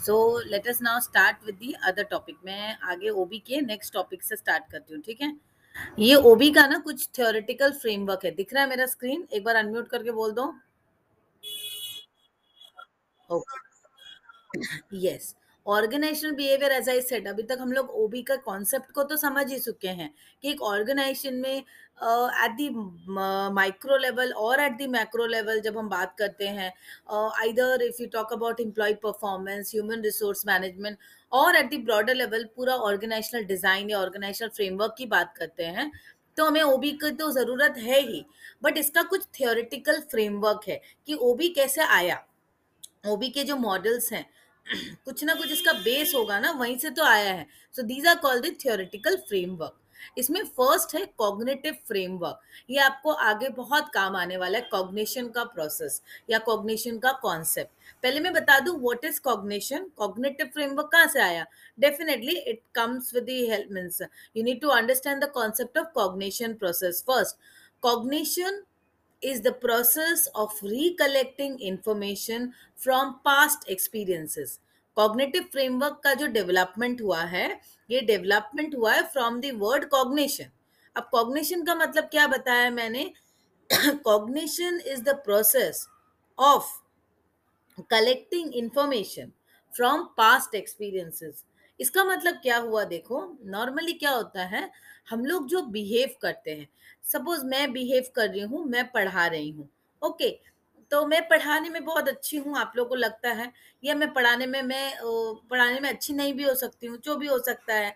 So let us now start with the other topic मैं आगे ओबी के नेक्स्ट टॉपिक से स्टार्ट करती हूँ, ठीक है? ये ओबी का ना कुछ थियोरिटिकल फ्रेमवर्क है। दिख रहा है मेरा स्क्रीन एक बार अनम्यूट करके बोल दो। Okay yes organizational behaviour as I said अभी तक हम लोग ओबी का कॉन्सेप्ट को तो समझ ही चुके हैं कि एक ऑर्गेनाइजेशन में एट दी माइक्रो लेवल और एट दी मैक्रो लेवल जब हम बात करते हैं either if you talk about employee performance human resource management और एट दी ब्रॉडर लेवल पूरा ऑर्गेनाइजेशनल डिज़ाइन या ऑर्गेनाइजेशनल फ्रेमवर्क की बात करते हैं तो हमें ओबी की तो ज़रूरत है ही। बट इसका कुछ थियोरिटिकल फ्रेमवर्क है कि ओबी कैसे आया। ओबी के जो मॉडल्स हैं कुछ ना कुछ इसका बेस होगा ना, वहीं से तो आया है। So these are called the theoretical framework इसमें फ़र्स्ट है कॉग्निटिव फ्रेमवर्क ये आपको आगे बहुत काम आने वाला है कॉग्निशन का प्रोसेस या कॉग्निशन का कॉन्सेप्ट पहले मैं बता दूँ what is cognition cognitive framework कहाँ से आया? Definitely it comes with the help means you need to understand the concept of cognition process first cognition is the process of recollecting information from past experiences. Cognitive framework का जो development हुआ है, ये development हुआ है from the word cognition अब cognition का मतलब क्या बताया मैंने? Cognition is the process of collecting information from past experiences इसका मतलब क्या हुआ देखो? नॉर्मली क्या होता है? हम लोग जो बिहेव करते हैं। सपोज़ मैं बिहेव कर रही हूँ, मैं पढ़ा रही हूँ। ओके तो मैं पढ़ाने में बहुत अच्छी हूँ, आप लोगों को लगता है, या मैं पढ़ाने में, मैं पढ़ाने में अच्छी नहीं भी हो सकती हूँ, जो भी हो सकता है।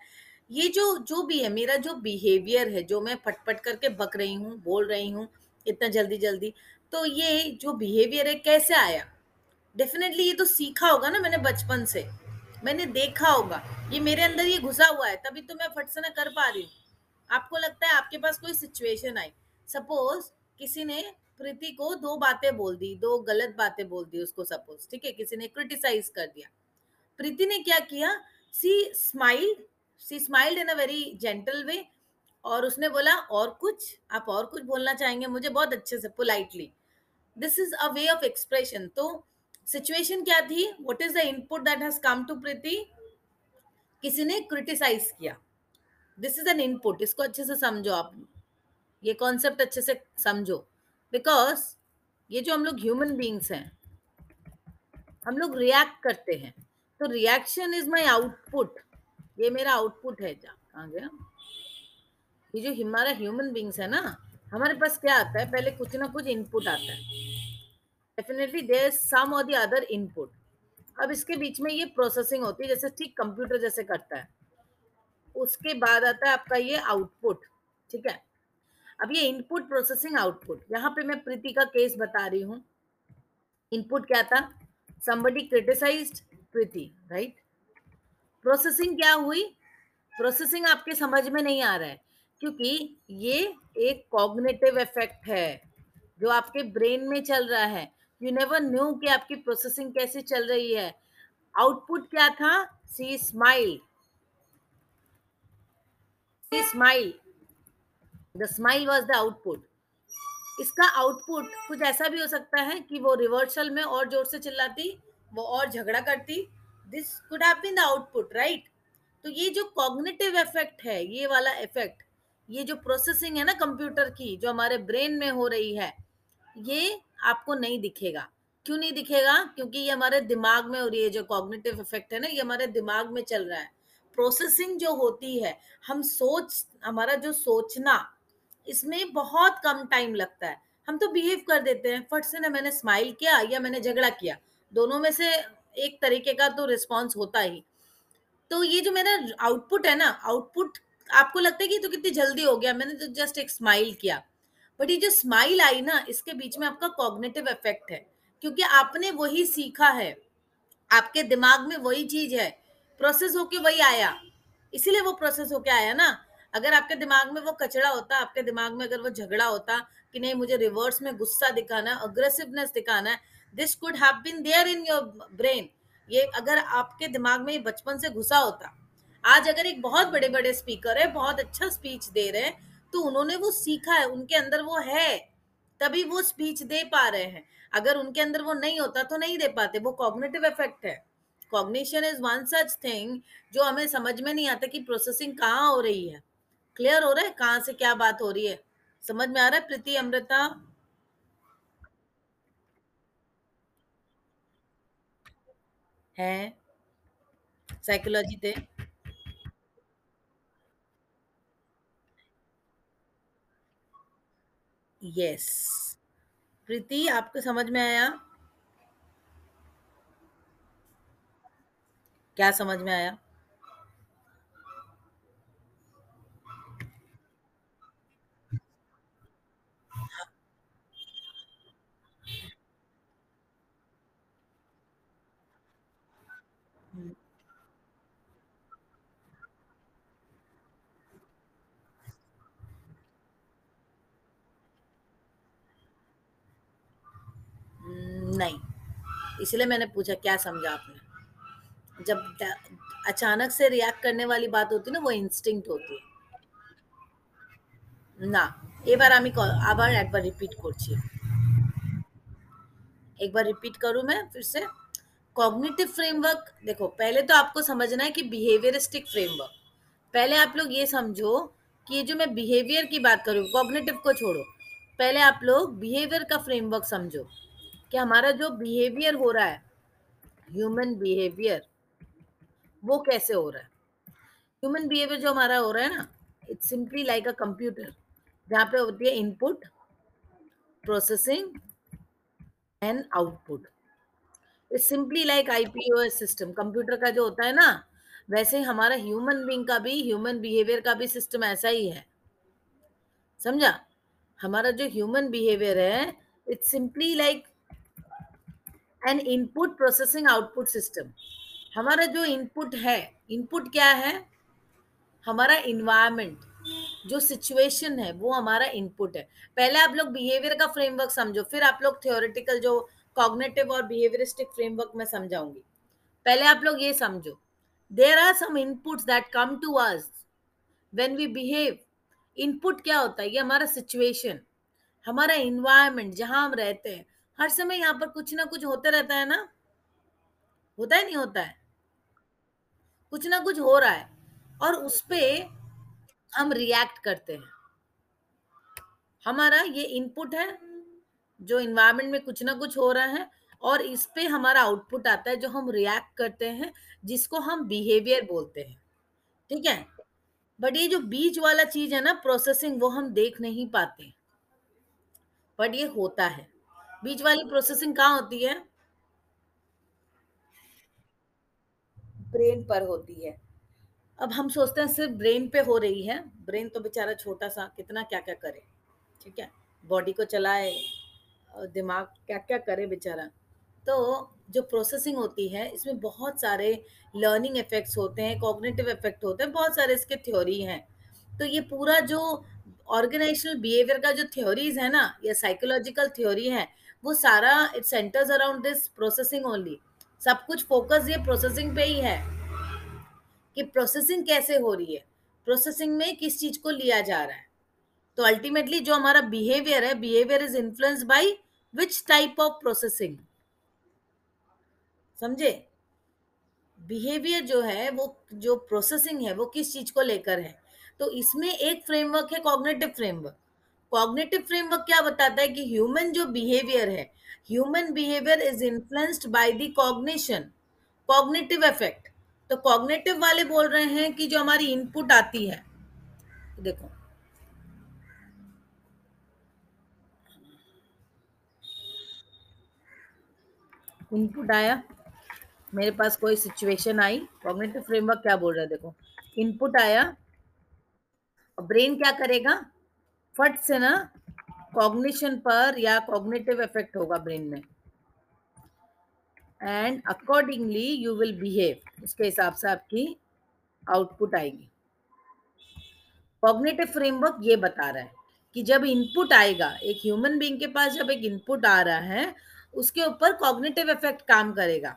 ये जो जो भी है, मेरा जो बिहेवियर है, जो मैं फटफट करके बक रही हूँ, बोल रही हूँ, इतना जल्दी जल्दी तो ये जो बिहेवियर है, कैसे आया? डेफिनेटली ये तो सीखा होगा ना मैंने बचपन से, मैंने देखा होगा। ये मेरे अंदर ये घुसा हुआ है, तभी तो मैं फट से ना कर पा रही हूँ। आपको लगता है आपके पास कोई सिचुएशन आई? सपोज़ किसी ने प्रीति को दो बातें बोल दी, दो गलत बातें बोल दी उसको सपोज़ ठीक है? किसी ने क्रिटिसाइज कर दिया। प्रीति ने क्या किया? She smile she smiled in a very gentle way और उसने बोला, और कुछ? आप और कुछ बोलना चाहेंगे मुझे बहुत अच्छे से politely this is a way of expression तो सिचुएशन क्या थी? What is the input that has come to Preeti? किसी ने क्रिटिसाइज किया। दिस इज़ एन इनपुट इसको अच्छे से समझो आप। ये कॉन्सेप्ट अच्छे से समझो। बिकॉज़ ये जो हम लोग ह्यूमन बींग्स हैं, हम लोग रिएक्ट करते हैं। तो रिएक्शन इज़ माई आउटपुट ये मेरा आउटपुट है, जा, कहा गया? ये जो हमारा ह्यूमन बींग्स है ना, हमारे पास क्या आता है? पहले कुछ ना कुछ इनपुट आता है। डेफिनेटली देर सम और दी अदर इनपुट अब इसके बीच में ये प्रोसेसिंग होती है, जैसे ठीक कंप्यूटर जैसे करता है। उसके बाद आता है आपका ये आउटपुट ठीक है? अब ये इनपुट प्रोसेसिंग आउटपुट यहाँ पे मैं प्रीति का केस बता रही हूँ। इनपुट क्या था? Somebody criticized Preeti right processing क्या हुई? प्रोसेसिंग आपके समझ में नहीं आ रहा है, क्योंकि ये एक कॉग्नेटिव इफ़ेक्ट है, जो आपके ब्रेन में चल रहा है। यू नेवर न्यू कि आपकी प्रोसेसिंग कैसे चल रही है। आउटपुट क्या था? She smile she smile the smile was the output इसका आउटपुट कुछ ऐसा भी हो सकता है कि वो रिवर्सल में और ज़ोर से चिल्लाती, वो और झगड़ा करती। This could have been the output right तो ये जो कॉग्निटिव इफ़ेक्ट है, ये वाला इफ़ेक्ट ये जो प्रोसेसिंग है ना कंप्यूटर की, जो हमारे ब्रेन में हो रही है, ये आपको नहीं दिखेगा। क्यों नहीं दिखेगा? क्योंकि ये हमारे दिमाग में हो रही है, जो कॉग्निटिव इफ़ेक्ट है ना, ये हमारे दिमाग में चल रहा है। प्रोसेसिंग जो होती है, हम सोच, हमारा जो सोचना इसमें बहुत कम टाइम लगता है। हम तो बिहेव कर देते हैं, फट से ना मैंने स्माइल किया या मैंने झगड़ा किया। दोनों में से एक तरीके का तो रिस्पॉन्स होता ही। तो ये जो मेरा आउटपुट है ना आउटपुट आपको लगता है कि तो कितनी जल्दी हो गया, मैंने तो जस्ट एक स्माइल किया। बट ये जो स्माइल आई ना, इसके बीच में आपका कॉग्नेटिव इफ़ेक्ट है। क्योंकि आपने वही सीखा है। आपके दिमाग में वही चीज़ है। प्रोसेस होके वही आया। इसीलिए वो प्रोसेस होके आया ना। अगर आपके दिमाग में वो कचड़ा होता, आपके दिमाग में अगर वो झगड़ा होता कि नहीं, मुझे रिवर्स में गुस्सा दिखाना है अग्रेसिवनेस दिखाना है this could have been there in your brain ये अगर आपके दिमाग में बचपन से घुसा होता। आज अगर एक बहुत बड़े बड़े स्पीकर है, बहुत अच्छा स्पीच दे रहे हैं तो उन्होंने वो सीखा है, उनके अंदर वो है। तभी वो स्पीच दे पा रहे हैं। अगर उनके अंदर वो नहीं होता तो नहीं दे पाते, वो कॉग्नेटिव इफ़ेक्ट है। Cognition is one such thing जो हमें समझ में नहीं आता कि प्रोसेसिंग कहाँ हो रही है। क्लियर हो रहा है? कहाँ से क्या बात हो रही है? समझ में आ रहा है, प्रीति, अमृता? है? साइकोलॉजी थे। यस प्रीति, आपको समझ में आया? क्या समझ में आया? नहीं इसलिए मैंने पूछा क्या समझा आपने जब ड- अचानक से रिएक्ट करने वाली बात होती है ना वो इंस्टिंक्ट होती है ना এবার আমি ক- আবার একবার রিপিট করছি एक बार रिपीट करूं मैं फिर से कॉग्निटिव फ्रेमवर्क देखो पहले तो आपको समझना है कि बिहेवियरिस्टिक फ्रेमवर्क पहले आप लोग ये समझो कि ये जो मैं बिहेवियर की बात करूँ कॉग्निटिव को छोड़ो पहले आप लोग बिहेवियर का फ्रेमवर्क समझो कि हमारा जो बिहेवियर हो रहा है ह्यूमन बिहेवियर वो कैसे हो रहा है? ह्यूमन बिहेवियर जो हमारा हो रहा है ना it's simply like a computer जहाँ पे होती है input processing and output it's simply like IPOS system computer का जो होता है ना, वैसे ही हमारा ह्यूमन बींग का भी ह्यूमन बिहेवियर का भी सिस्टम ऐसा ही है। समझा? हमारा जो ह्यूमन बिहेवियर है it's simply like an input processing output system हमारा जो इनपुट है इनपुट क्या है? हमारा इन्वायरमेंट जो सिचुएशन है, वो हमारा इनपुट है। पहले आप लोग बिहेवियर का फ्रेमवर्क समझो, फिर आप लोग थियोरिटिकल जो कॉग्नेटिव और बिहेवियरिस्टिक फ्रेमवर्क में समझाऊँगी। पहले आप लोग ये समझो। There are some inputs that come to us when we behave input क्या होता है? ये हमारा सिचुएशन हमारा इन्वायरमेंट जहाँ हम रहते हैं। हर समय यहाँ पर कुछ ना कुछ होता रहता है ना? होता है, नहीं होता है? कुछ ना कुछ हो रहा है और उस पे हम रिएक्ट करते हैं। हमारा ये इनपुट है, जो इन्वायरमेंट में कुछ ना कुछ हो रहा है और इस पे हमारा आउटपुट आता है जो हम रिएक्ट करते हैं, जिसको हम बिहेवियर बोलते हैं। ठीक है? बट ये जो बीच वाला चीज़ है ना प्रोसेसिंग वो हम देख नहीं पाते। बट ये होता है। बीच वाली प्रोसेसिंग कहाँ होती है? ब्रेन पर होती है। अब हम सोचते हैं सिर्फ़ ब्रेन पे हो रही है। ब्रेन तो बेचारा छोटा सा कितना क्या क्या करे? ठीक है? बॉडी को चलाए और दिमाग क्या क्या करे बेचारा? तो जो प्रोसेसिंग होती है इसमें बहुत सारे लर्निंग इफेक्ट्स होते हैं कॉग्निटिव इफ़ेक्ट होते हैं बहुत सारे इसके थ्योरी हैं। तो ये पूरा जो ऑर्गेनाइजेशनल बिहेवियर का जो थ्योरीज है ना या साइकोलॉजिकल थ्योरी है वो सारा it centres around this processing only सब कुछ फोकस ये प्रोसेसिंग पे ही है कि प्रोसेसिंग कैसे हो रही है? प्रोसेसिंग में किस चीज़ को लिया जा रहा है? तो अल्टीमेटली जो हमारा बिहेवियर है behaviour is influence by which type of processing समझे? बिहेवियर जो है, वो जो प्रोसेसिंग है, वो किस चीज़ को लेकर है? तो इसमें एक फ्रेमवर्क है कॉग्निटिव फ्रेमवर्क कॉग्निटिव फ्रेमवर्क क्या बताता है कि ह्यूमन जो बिहेवियर है human behaviour is influenced by the cognition cognitive effect तो कॉग्निटिव वाले बोल रहे हैं कि जो हमारी इनपुट आती है, देखो। इनपुट आया, मेरे पास कोई सिचुएशन आई कॉग्निटिव फ्रेमवर्क क्या बोल रहा है, देखो। इनपुट आया और ब्रेन क्या करेगा? फट से ना कॉग्निशन पर या कॉग्निटिव इफ़ेक्ट होगा ब्रेन में। And accordingly you will behave उसके हिसाब से आपकी आउटपुट आएगी। कॉग्निटिव फ्रेमवर्क ये बता रहा है कि जब इनपुट आएगा, एक ह्यूमन बींग के पास जब एक इनपुट आ रहा है, उसके ऊपर कॉग्निटिव इफ़ेक्ट काम करेगा।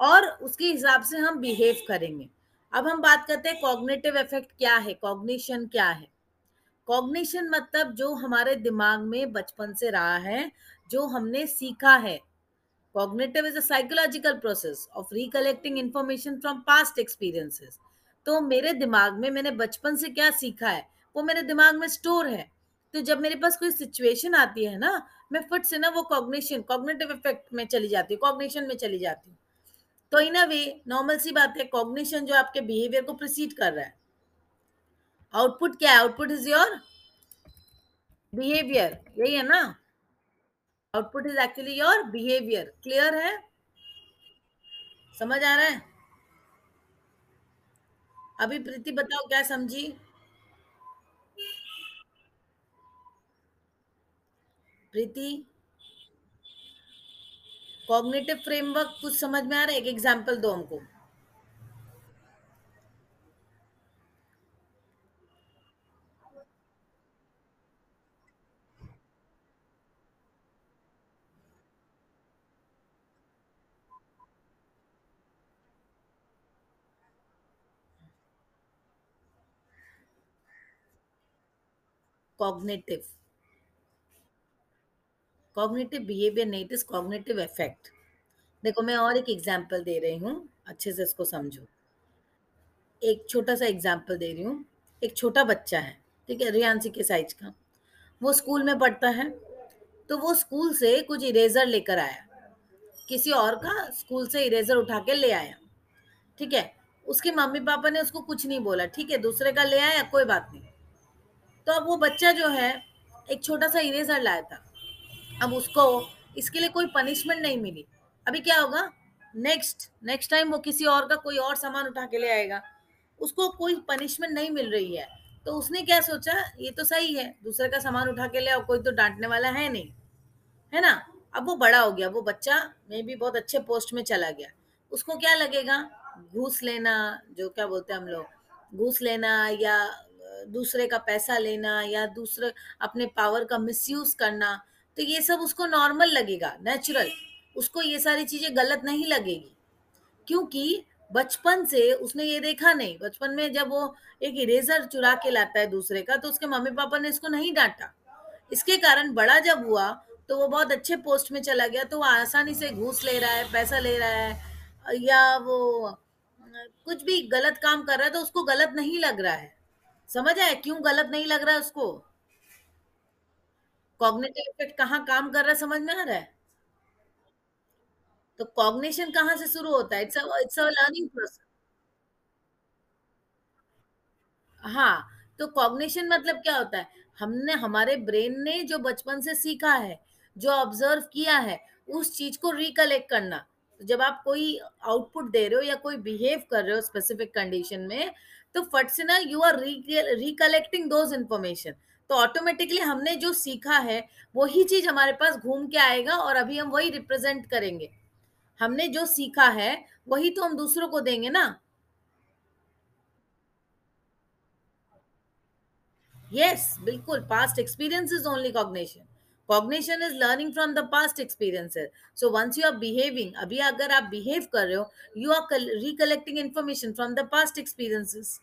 और उसके हिसाब से हम बिहेव करेंगे। अब हम बात करते हैं कॉग्निटिव इफ़ेक्ट क्या है कॉग्निशन क्या है। कॉग्निशन मतलब जो हमारे दिमाग में बचपन से रहा है, जो हमने सीखा है। Cognitive is a psychological process of recollecting information from past experiences तो मेरे दिमाग में मैंने बचपन से क्या सीखा है, वो मेरे दिमाग में स्टोर है। तो जब मेरे पास कोई सिचुएशन आती है ना, मैं फट से ना वो कॉग्निशन कॉग्निटिव इफ़ेक्ट में चली जाती हूँ कॉग्निशन में चली जाती हूँ। तो इन अ वे नॉर्मल सी बात है कॉग्निशन जो आपके बिहेवियर को प्रोसीड कर रहा है। आउटपुट क्या है? Output is your behaviour. यही है ना? Output is actually your behaviour. Clear है? समझ आ रहा है? अभी प्रीति बताओ, क्या समझी? प्रीति? कॉग्निटिव फ्रेमवर्क कुछ समझ में आ रहा है? एक एग्जांपल दो हमको। कॉग्निटिव कॉग्निटिव बिहेवियर नहीं इट इज़ कॉग्निटिव इफ़ेक्ट देखो, मैं और एक एग्जांपल दे रही हूँ, अच्छे से इसको समझो। एक छोटा सा एग्जांपल दे रही हूँ, एक छोटा बच्चा है, ठीक है रियांसी के साइज़ का। वो स्कूल में पढ़ता है तो वो स्कूल से कुछ इरेजर लेकर आया। किसी और का स्कूल से इरेजर उठा के ले आया, ठीक है। उसके मम्मी पापा ने उसको कुछ नहीं बोला, ठीक है, दूसरे का ले आया, कोई बात नहीं। तो अब वो बच्चा जो है, एक छोटा सा इरेजर लाया था। अब उसको, इसके लिए कोई पनिशमेंट नहीं मिली। अभी क्या होगा? नेक्स्ट नेक्स्ट टाइम वो किसी और का कोई और सामान उठा के ले आएगा। उसको कोई पनिशमेंट नहीं मिल रही है। तो उसने क्या सोचा? ये तो सही है, दूसरे का सामान उठा के ले आओ, कोई तो डांटने वाला है नहीं। है ना? अब वो बड़ा हो गया, वो बच्चा मे भी बहुत अच्छे पोस्ट में चला गया। उसको क्या लगेगा? घूस लेना, जो क्या बोलते हैं हम लोग? घूस लेना या दूसरे का पैसा लेना या दूसरे अपने पावर का मिसयूज करना तो ये सब उसको नॉर्मल लगेगा नेचुरल उसको ये सारी चीज़ें गलत नहीं लगेगी। क्योंकि बचपन से उसने ये देखा नहीं। बचपन में जब वो एक इरेजर चुरा के लाता है दूसरे का तो उसके मम्मी पापा ने इसको नहीं डांटा। इसके कारण बड़ा जब हुआ तो वो बहुत अच्छे पोस्ट में चला गया तो वो आसानी से घूस ले रहा है, पैसा ले रहा है, या वो, कुछ भी गलत काम कर रहा है तो उसको गलत नहीं लग रहा है। समझ आए क्यों गलत नहीं लग रहा है उसको? कॉग्निटिव इफ़ेक्ट कहाँ काम कर रहा है समझ में आ रहा है? तो कॉग्निशन कहाँ से शुरू होता है? It's it's a learning process हाँ तो कॉग्निशन मतलब क्या होता है? हमने, हमारे ब्रेन ने जो बचपन से सीखा है, जो ऑब्ज़र्व किया है, उस चीज़ को रिकलेक्ट करना। तो जब आप कोई आउटपुट दे रहे हो या कोई बिहेव कर रहे हो स्पेसिफिक कंडीशन में तो फट से ना you are recollecting those information तो ऑटोमेटिकली हमने जो सीखा है वही चीज़ हमारे पास घूम के आएगा और अभी हम वही रिप्रेजेंट करेंगे। हमने जो सीखा है वही तो हम दूसरों को देंगे ना। यस yes, बिल्कुल past experience is only cognition cognition is learning from the past experiences so once you are behaving अभी अगर आप बिहेव कर रहे हो you are recollecting information from the past experiences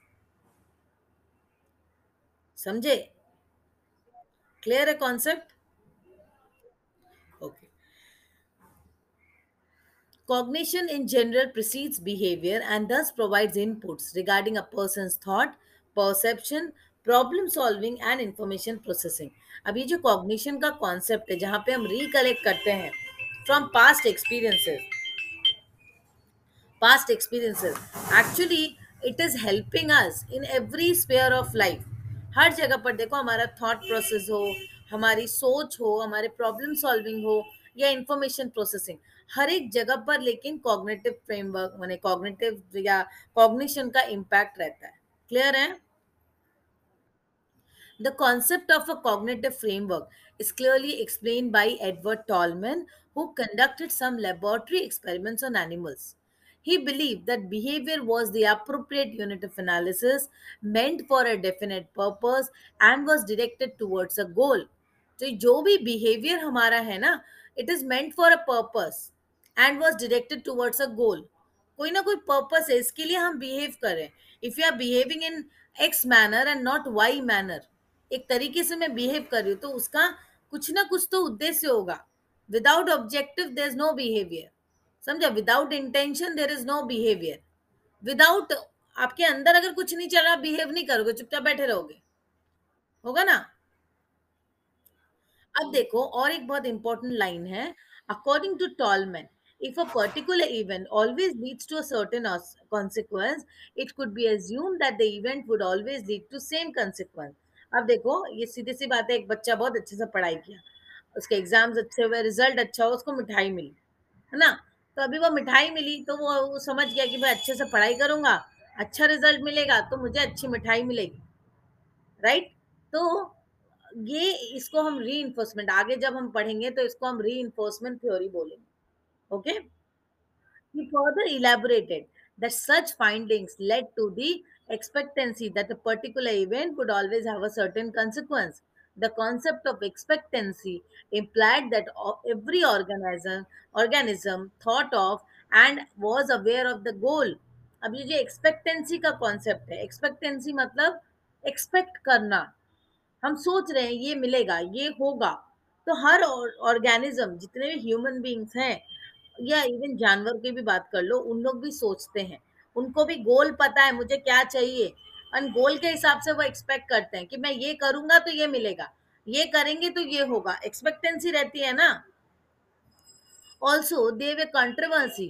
समझे क्लियर है concept okay Cognition in general precedes behavior and thus provides inputs regarding a person's thought, perception, problem solving and information processing अब ये जो cognition का concept है, जहाँ पे हम रिकलेक्ट करते हैं from past experiences past experiences actually it is helping us in every sphere of life हर जगह पर देखो, हमारा थॉट प्रोसेस हो, हमारी सोच हो, हमारे प्रॉब्लम सॉल्विंग हो, या इंफॉर्मेशन प्रोसेसिंग हर एक जगह पर लेकिन कॉग्नेटिव फ्रेमवर्क मैंने कॉग्निटिव या कॉग्निशन का इम्पैक्ट रहता है। क्लियर है? The concept of a cognitive framework is clearly explained by Edward Tolman, who conducted some laboratory experiments on animals. He believed that behavior was the appropriate unit of analysis meant for a definite purpose and was directed towards a goal. तो जो भी behaviour हमारा है ना it is meant for a purpose and was directed towards a goal कोई ना कोई purpose है इसके लिए हम बिहेव करें if you are behaving in X manner and not Y manner एक तरीके से मैं बिहेव कर रही हूँ तो उसका कुछ ना कुछ तो उद्देश्य होगा। Without objective there is no behaviour समझा? Without intention there is no behaviour without आपके अंदर अगर कुछ नहीं चल रहा बिहेव नहीं करोगे चुपचाप बैठे रहोगे। होगा ना? अब देखो और एक बहुत इंपॉर्टेंट लाइन है। According to Tolman if a particular event always leads to a certain consequence it could be assumed that the event would always lead to same consequence. अब देखो ये सीधी सी बात है एक बच्चा बहुत अच्छे से पढ़ाई किया। उसके एग्ज़ाम्स अच्छे हुए रिज़ल्ट अच्छा हो उसको मिठाई मिली है ना? तो अभी वो मिठाई मिली तो वो, समझ गया कि मैं अच्छे से पढ़ाई करूँगा अच्छा रिज़ल्ट मिलेगा तो मुझे अच्छी मिठाई मिलेगी। राइट तो ये इसको हम री आगे जब हम पढ़ेंगे तो इसको हम री थ्योरी बोलेंगे. He further elaborated that such findings led to the expectancy that a particular event would always have a certain consequence. The concept of expectancy implied that every organism organism thought of and was aware of the goal. अब ये जो expectancy का concept है expectancy मतलब expect करना हम सोच रहे हैं ये मिलेगा ये होगा तो हर ऑर्गेनिज्म जितने भी ह्यूमन बींग्स हैं या इवन जानवर की भी बात कर लो उन लोग भी सोचते हैं उनको भी गोल पता है, मुझे क्या चाहिए। एंड गोल के हिसाब से वो एक्सपेक्ट करते हैं कि मैं ये करूँगा तो ये मिलेगा, ये करेंगे तो ये होगा। एक्सपेक्टेंसी रहती है ना। ऑल्सो देवे controversy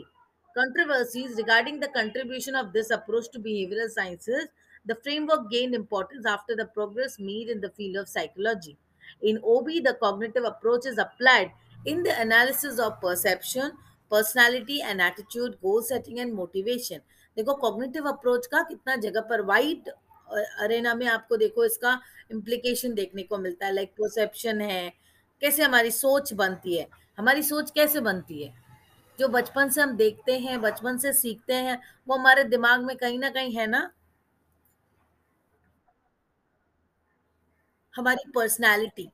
controversies regarding the contribution of this approach to behaviour sciences the framework gain importance after the progress made in the field of psychology in OB the cognitive approach is applied in the analysis of perception personality and attitude goal setting and motivation देखो cognitive approach का कितना जगह पर wide Arena में आपको देखो इसका implication देखने को मिलता है लाइक परसेप्शन है, कैसे हमारी सोच बनती है, हमारी सोच कैसे बनती है? जो बचपन से हम देखते हैं, बचपन से सीखते हैं, वो हमारे दिमाग में कहीं ना कहीं है ना? हमारी पर्सनालिटी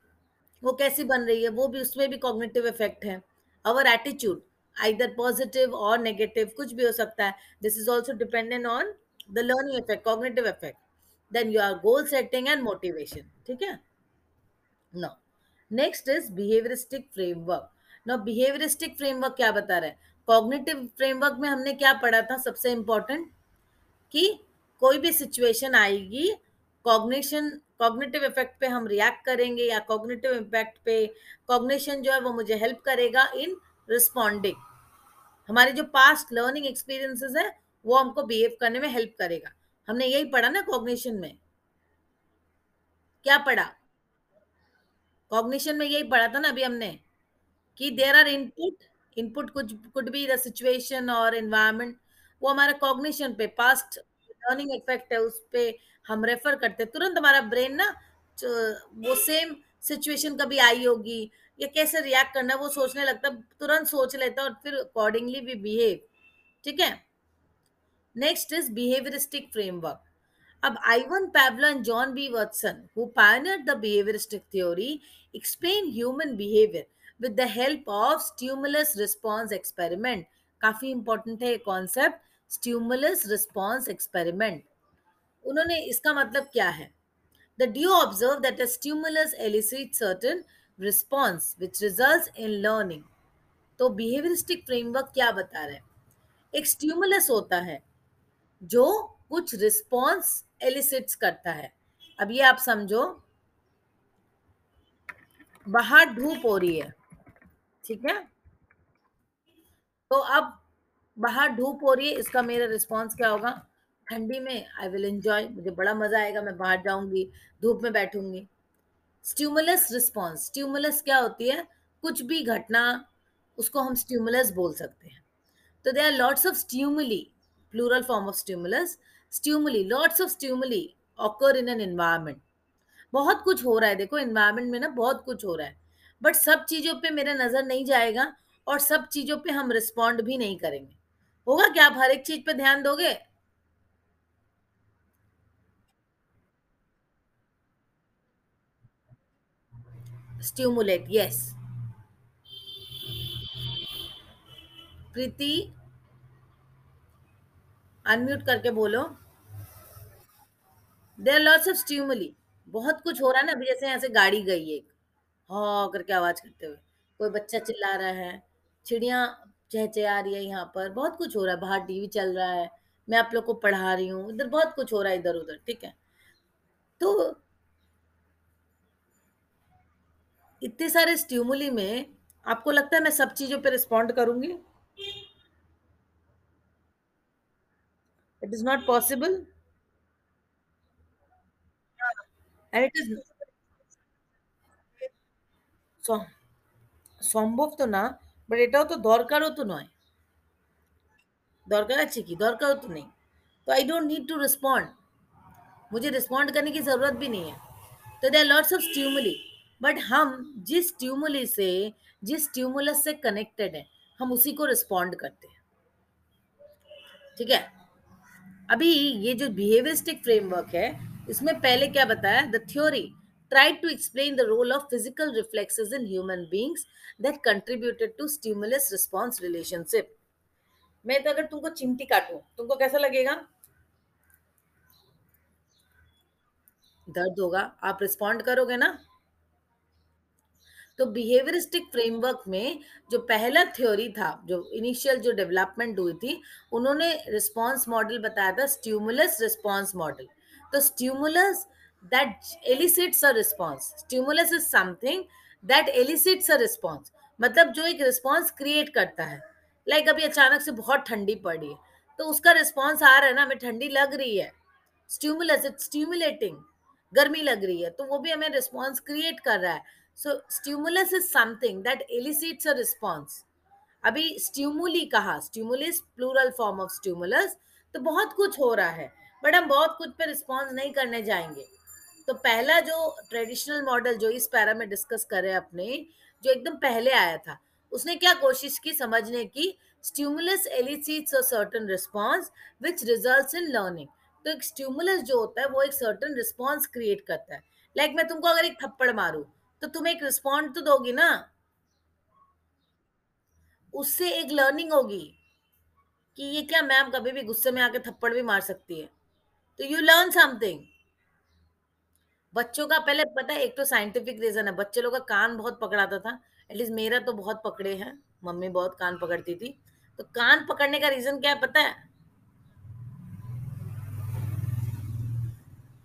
वो कैसी बन रही है, वो भी, उसमें भी कॉग्निटिव इफ़ेक्ट है अवर एटीट्यूड आइदर पॉजिटिव और नेगेटिव कुछ भी हो सकता है। This is also dependent on the learning effect cognitive effect then you are goal setting and motivation ठीक है? No next is behaviouristic framework no behaviouristic framework क्या बता रहा है? कॉग्निटिव फ्रेमवर्क में हमने क्या पढ़ा था? सबसे इंपॉर्टेंट कि कोई भी सिचुएशन आएगी कॉग्निशन कॉग्निटिव इफ़ेक्ट पे हम रिएक्ट करेंगे या कॉग्निटिव इम्पैक्ट पे कॉग्निशन जो है वो मुझे हेल्प करेगा इन रिस्पॉन्डिंग हमारे जो पास्ट लर्निंग एक्सपीरियंसेस है, वो हमको बिहेव करने में हेल्प करेगा। हमने यही पढ़ा ना कॉग्निशन में? क्या पढ़ा? कॉग्निशन में यही पढ़ा था ना अभी हमने, कि देर आर इनपुट इनपुट कुछ कुड बी द सिचुएशन और एनवायरमेंट वो हमारा कॉग्निशन पे पास्ट लर्निंग इफ़ेक्ट है, उस पर हम रेफर करते तुरंत हमारा ब्रेन ना वो सेम सिचुएशन कभी आई होगी या कैसे रिएक्ट करना वो सोचने लगता तुरंत सोच लेता और फिर अकॉर्डिंगली भी बिहेव ठीक है नेक्स्ट इज़ बिहेवियरिस्टिक फ्रेमवर्क अब Ivan Pavlov and John B. Watson, who pioneered the behavioristic theory, explain human behavior with the help of stimulus response experiment. काफ़ी इंपॉर्टेंट है ये कॉन्सेप्ट स्टिमुलस रिस्पॉन्स एक्सपेरिमेंट उन्होंने इसका मतलब क्या है they do observe that a stimulus elicit certain response which results in learning तो behaviouristic framework क्या बता रहे हैं? एक स्टिमुलस होता है, जो कुछ रिस्पॉन्स एलिसिट्स करता है। अब ये आप समझो, बाहर धूप हो रही है, ठीक है? तो अब बाहर धूप हो रही है, इसका मेरा रिस्पॉन्स क्या होगा? ठंडी में आई विल एंजॉय मुझे बड़ा मज़ा आएगा, मैं बाहर जाऊँगी, धूप में बैठूँगी। स्ट्यूमुलस रिस्पॉन्स स्ट्यूमुलस क्या होती है? कुछ भी घटना, उसको हम स्ट्यूमुलस बोल सकते हैं। तो they are lots of stimuli plural form of stimulus stimuli lots of stimuli occur in an environment बहुत कुछ हो रहा है, देखो एनवायरमेंट में ना बहुत कुछ हो रहा है। बट सब चीज़ों पे मेरा नज़र नहीं जाएगा और सब चीज़ों पे हम रिस्पॉन्ड भी नहीं करेंगे। होगा क्या आप हर एक चीज़ पे ध्यान दोगे? स्ट्यूमुलेट यस प्रीति अनम्यूट करके बोलो। देर लॉट्स ऑफ़ स्ट्यूमुली बहुत कुछ हो रहा है ना अभी जैसे यहाँ से गाड़ी गई एक। हाँ करके आवाज़ करते हुए। कोई बच्चा चिल्ला रहा है, चिड़िया चहचे आ रही है यहाँ पर, बहुत कुछ हो रहा है, बाहर टीवी चल रहा है, मैं आप लोग को पढ़ा रही हूँ, इधर बहुत कुछ हो रहा है इधर-उधर, ठीक है? तो इतने सारे स्टिमुली में आपको लगता है मैं सब चीज़ों पे रिस्पॉन्ड करूँगी? It is not possible and it is স সম্ভব তো না, বাট এটাও তো দরকারও তো নয়। দরকার আছে কি? দরকারও তো নেই। तो I don't need to respond मुझे रिस्पॉन्ड करने की ज़रूरत भी नहीं है। तो there are lots of stimuli but हम जिस स्टिमुली से जिस ट्यूमुलस से कनेक्टेड है हम उसी को रिस्पॉन्ड करते हैं। ठीक है? अभी ये जो बिहेवियरिस्टिक फ्रेमवर्क है, इसमें पहले क्या बताया? The theory tried to explain the role of physical reflexes in human beings that contributed to stimulus response relationship. मैं तो अगर तुमको चिमटी काटू तुमको कैसा लगेगा? दर्द होगा, आप रिस्पॉन्ड करोगे ना? तो बिहेवियरिस्टिक फ्रेमवर्क में जो पहला थ्योरी था, जो इनिशियल जो डेवलपमेंट हुई थी, उन्होंने रिस्पॉन्स मॉडल बताया था स्ट्यूमुलस रिस्पॉन्स मॉडल। तो stimulus that elicits a response stimulus is something that elicits a response मतलब जो एक रिस्पॉन्स क्रिएट करता है। लाइक like अभी अचानक से बहुत ठंडी पड़ है। तो उसका रिस्पॉन्स आ रहा है ना हमें ठंडी लग रही है। स्ट्यूमुलस इट स्ट्यूमुलेटिंग गर्मी लग रही है। तो वो भी हमें रिस्पॉन्स क्रिएट कर रहा है। So stimulus is something that elicits a response अभी स्टिमुली कहा? Stimuli plural form of stimulus तो बहुत कुछ हो रहा है बट हम बहुत कुछ पे रिस्पॉन्स नहीं करने जाएँगे। तो पहला जो ट्रेडिशनल मॉडल जो इस पैरा में डिस्कस करे अपने, जो एकदम पहले आया था, उसने क्या कोशिश की समझने की? Stimulus elicits a certain response which results in learning तो एक स्टिमुलस जो होता है, वो एक सर्टेन रिस्पांस क्रिएट करता है। लाइक like मैं तुमको अगर एक थप्पड़ मारूं तो तुम एक रिस्पॉन्ड तो दोगी ना? उससे एक लर्निंग होगी कि ये क्या मैम कभी भी गुस्से में आके थप्पड़ भी मार सकती है। तो यू लर्न समथिंग बच्चों का पहले पता है, एक तो साइंटिफिक रीजन है। बच्चे लोग का कान बहुत पकड़ाता था। एटलीस्ट मेरा तो बहुत पकड़े हैं। मम्मी बहुत कान पकड़ती थी। तो कान पकड़ने का रीजन क्या है पता है?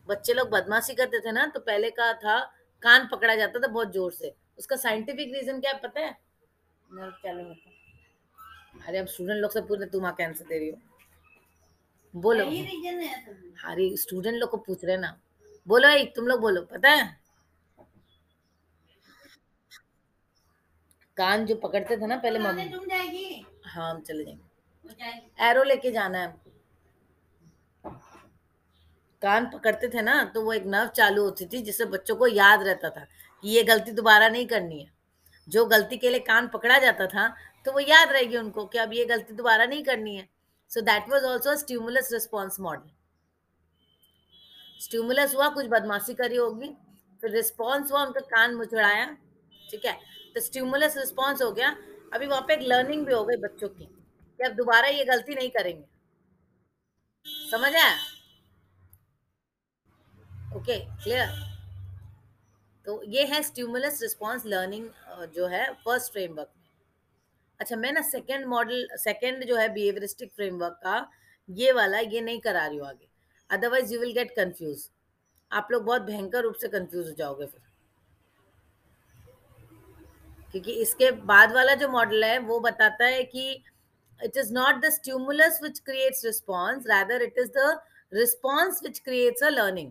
बच्चे लोग बदमाशी करते थे ना तो पहले का था कान पकड़ा जाता था बहुत ज़ोर से। उसका साइंटिफिक रीजन क्या है पता है? अरे अब स्टूडेंट लोग से पूछे तुम आके आंसर दे रही हो। बोलो। अरे स्टूडेंट लोग को पूछ रहे ना। बोलो भाई तुम लोग बोलो पता है? कान जो पकड़ते थे ना पहले मम्मी। हाँ हम चले जाएँगे। एरो लेके जाना है हमको। कान पकड़ते थे ना तो वो एक नर्व चालू होती थी, जिससे बच्चों को याद रहता था कि ये गलती दोबारा नहीं करनी है। जो गलती के लिए कान पकड़ा जाता था तो वो याद रहेगी उनको कि अब ये गलती दोबारा नहीं करनी है। So that was also stimulus response model stimulus हुआ, कुछ बदमाशी करी होगी, फिर रिस्पॉन्स हुआ, उनका कान मुचड़ाया, ठीक है? तो स्ट्यूमुलस रिस्पॉन्स हो गया। अभी वहाँ पे एक लर्निंग भी हो गई बच्चों की, कि अब दोबारा ये गलती नहीं करेंगे। समझ आया? ओके क्लियर तो ये है स्टिमुलस रिस्पॉन्स लर्निंग जो है फ़र्स्ट फ्रेमवर्क में। अच्छा मैं ना सेकेंड मॉडल सेकेंड जो है बिहेवियरिस्टिक फ्रेमवर्क का ये वाला ये नहीं करा रही हूँ आगे। Otherwise you will get confuse आप लोग बहुत भयंकर रूप से कन्फ्यूज़ हो जाओगे फिर। क्योंकि इसके बाद वाला जो मॉडल है, वो बताता है कि it is not the stimulus which creates response rather it is the response which creates a learning